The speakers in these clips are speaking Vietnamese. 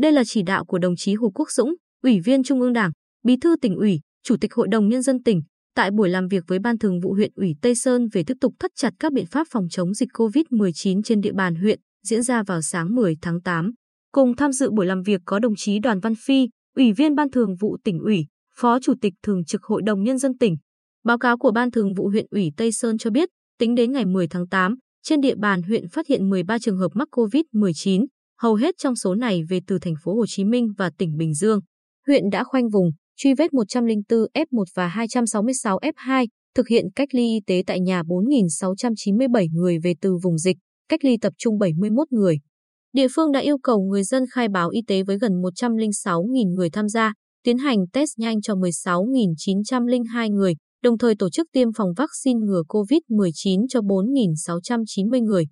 Đây là chỉ đạo của đồng chí Hồ Quốc Dũng, Ủy viên Trung ương Đảng, Bí thư tỉnh ủy, Chủ tịch Hội đồng Nhân dân tỉnh, tại buổi làm việc với Ban Thường vụ huyện ủy Tây Sơn về tiếp tục thắt chặt các biện pháp phòng chống dịch COVID-19 trên địa bàn huyện, diễn ra vào sáng 10 tháng 8. Cùng tham dự buổi làm việc có đồng chí Đoàn Văn Phi, Ủy viên Ban Thường vụ tỉnh ủy, Phó Chủ tịch Thường trực Hội đồng Nhân dân tỉnh. Báo cáo của Ban Thường vụ huyện ủy Tây Sơn cho biết, tính đến ngày 10 tháng 8, trên địa bàn huyện phát hiện 13 trường hợp mắc COVID-19, hầu hết trong số này về từ thành phố Hồ Chí Minh và tỉnh Bình Dương. Huyện đã khoanh vùng, truy vết 104 F1 và 266 F2, thực hiện cách ly y tế tại nhà 4.697 người về từ vùng dịch, cách ly tập trung 71 người. Địa phương đã yêu cầu người dân khai báo y tế với gần 106.000 người tham gia, tiến hành test nhanh cho 16.902 người, đồng thời tổ chức tiêm phòng vaccine ngừa COVID-19 cho 4.690 người.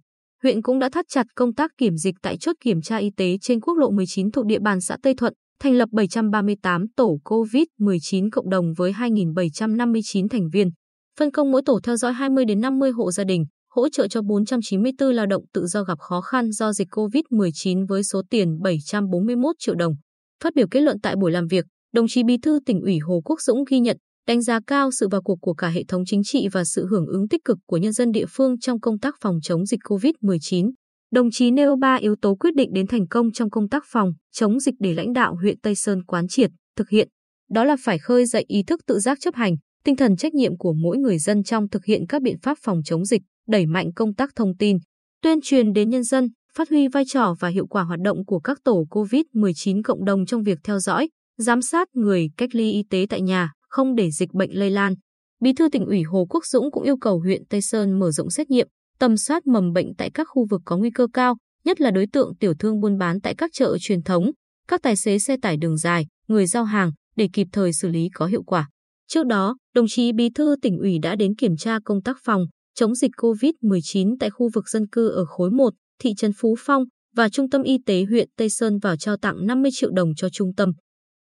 Huyện cũng đã thắt chặt công tác kiểm dịch tại chốt kiểm tra y tế trên quốc lộ 19 thuộc địa bàn xã Tây Thuận, thành lập 738 tổ COVID-19 cộng đồng với 2.759 thành viên. Phân công mỗi tổ theo dõi 20 đến 50 hộ gia đình, hỗ trợ cho 494 lao động tự do gặp khó khăn do dịch COVID-19 với số tiền 741 triệu đồng. Phát biểu kết luận tại buổi làm việc, đồng chí Bí thư tỉnh ủy Hồ Quốc Dũng ghi nhận, đánh giá cao sự vào cuộc của cả hệ thống chính trị và sự hưởng ứng tích cực của nhân dân địa phương trong công tác phòng chống dịch COVID-19. Đồng chí nêu ba yếu tố quyết định đến thành công trong công tác phòng, chống dịch để lãnh đạo huyện Tây Sơn quán triệt, thực hiện. Đó là phải khơi dậy ý thức tự giác chấp hành, tinh thần trách nhiệm của mỗi người dân trong thực hiện các biện pháp phòng chống dịch, đẩy mạnh công tác thông tin, tuyên truyền đến nhân dân, phát huy vai trò và hiệu quả hoạt động của các tổ COVID-19 cộng đồng trong việc theo dõi, giám sát người cách ly y tế tại nhà, không để dịch bệnh lây lan. Bí thư tỉnh ủy Hồ Quốc Dũng cũng yêu cầu huyện Tây Sơn mở rộng xét nghiệm, tầm soát mầm bệnh tại các khu vực có nguy cơ cao, nhất là đối tượng tiểu thương buôn bán tại các chợ truyền thống, các tài xế xe tải đường dài, người giao hàng để kịp thời xử lý có hiệu quả. Trước đó, đồng chí Bí thư tỉnh ủy đã đến kiểm tra công tác phòng chống dịch COVID-19 tại khu vực dân cư ở khối 1, thị trấn Phú Phong và Trung tâm Y tế huyện Tây Sơn vào trao tặng 50 triệu đồng cho trung tâm.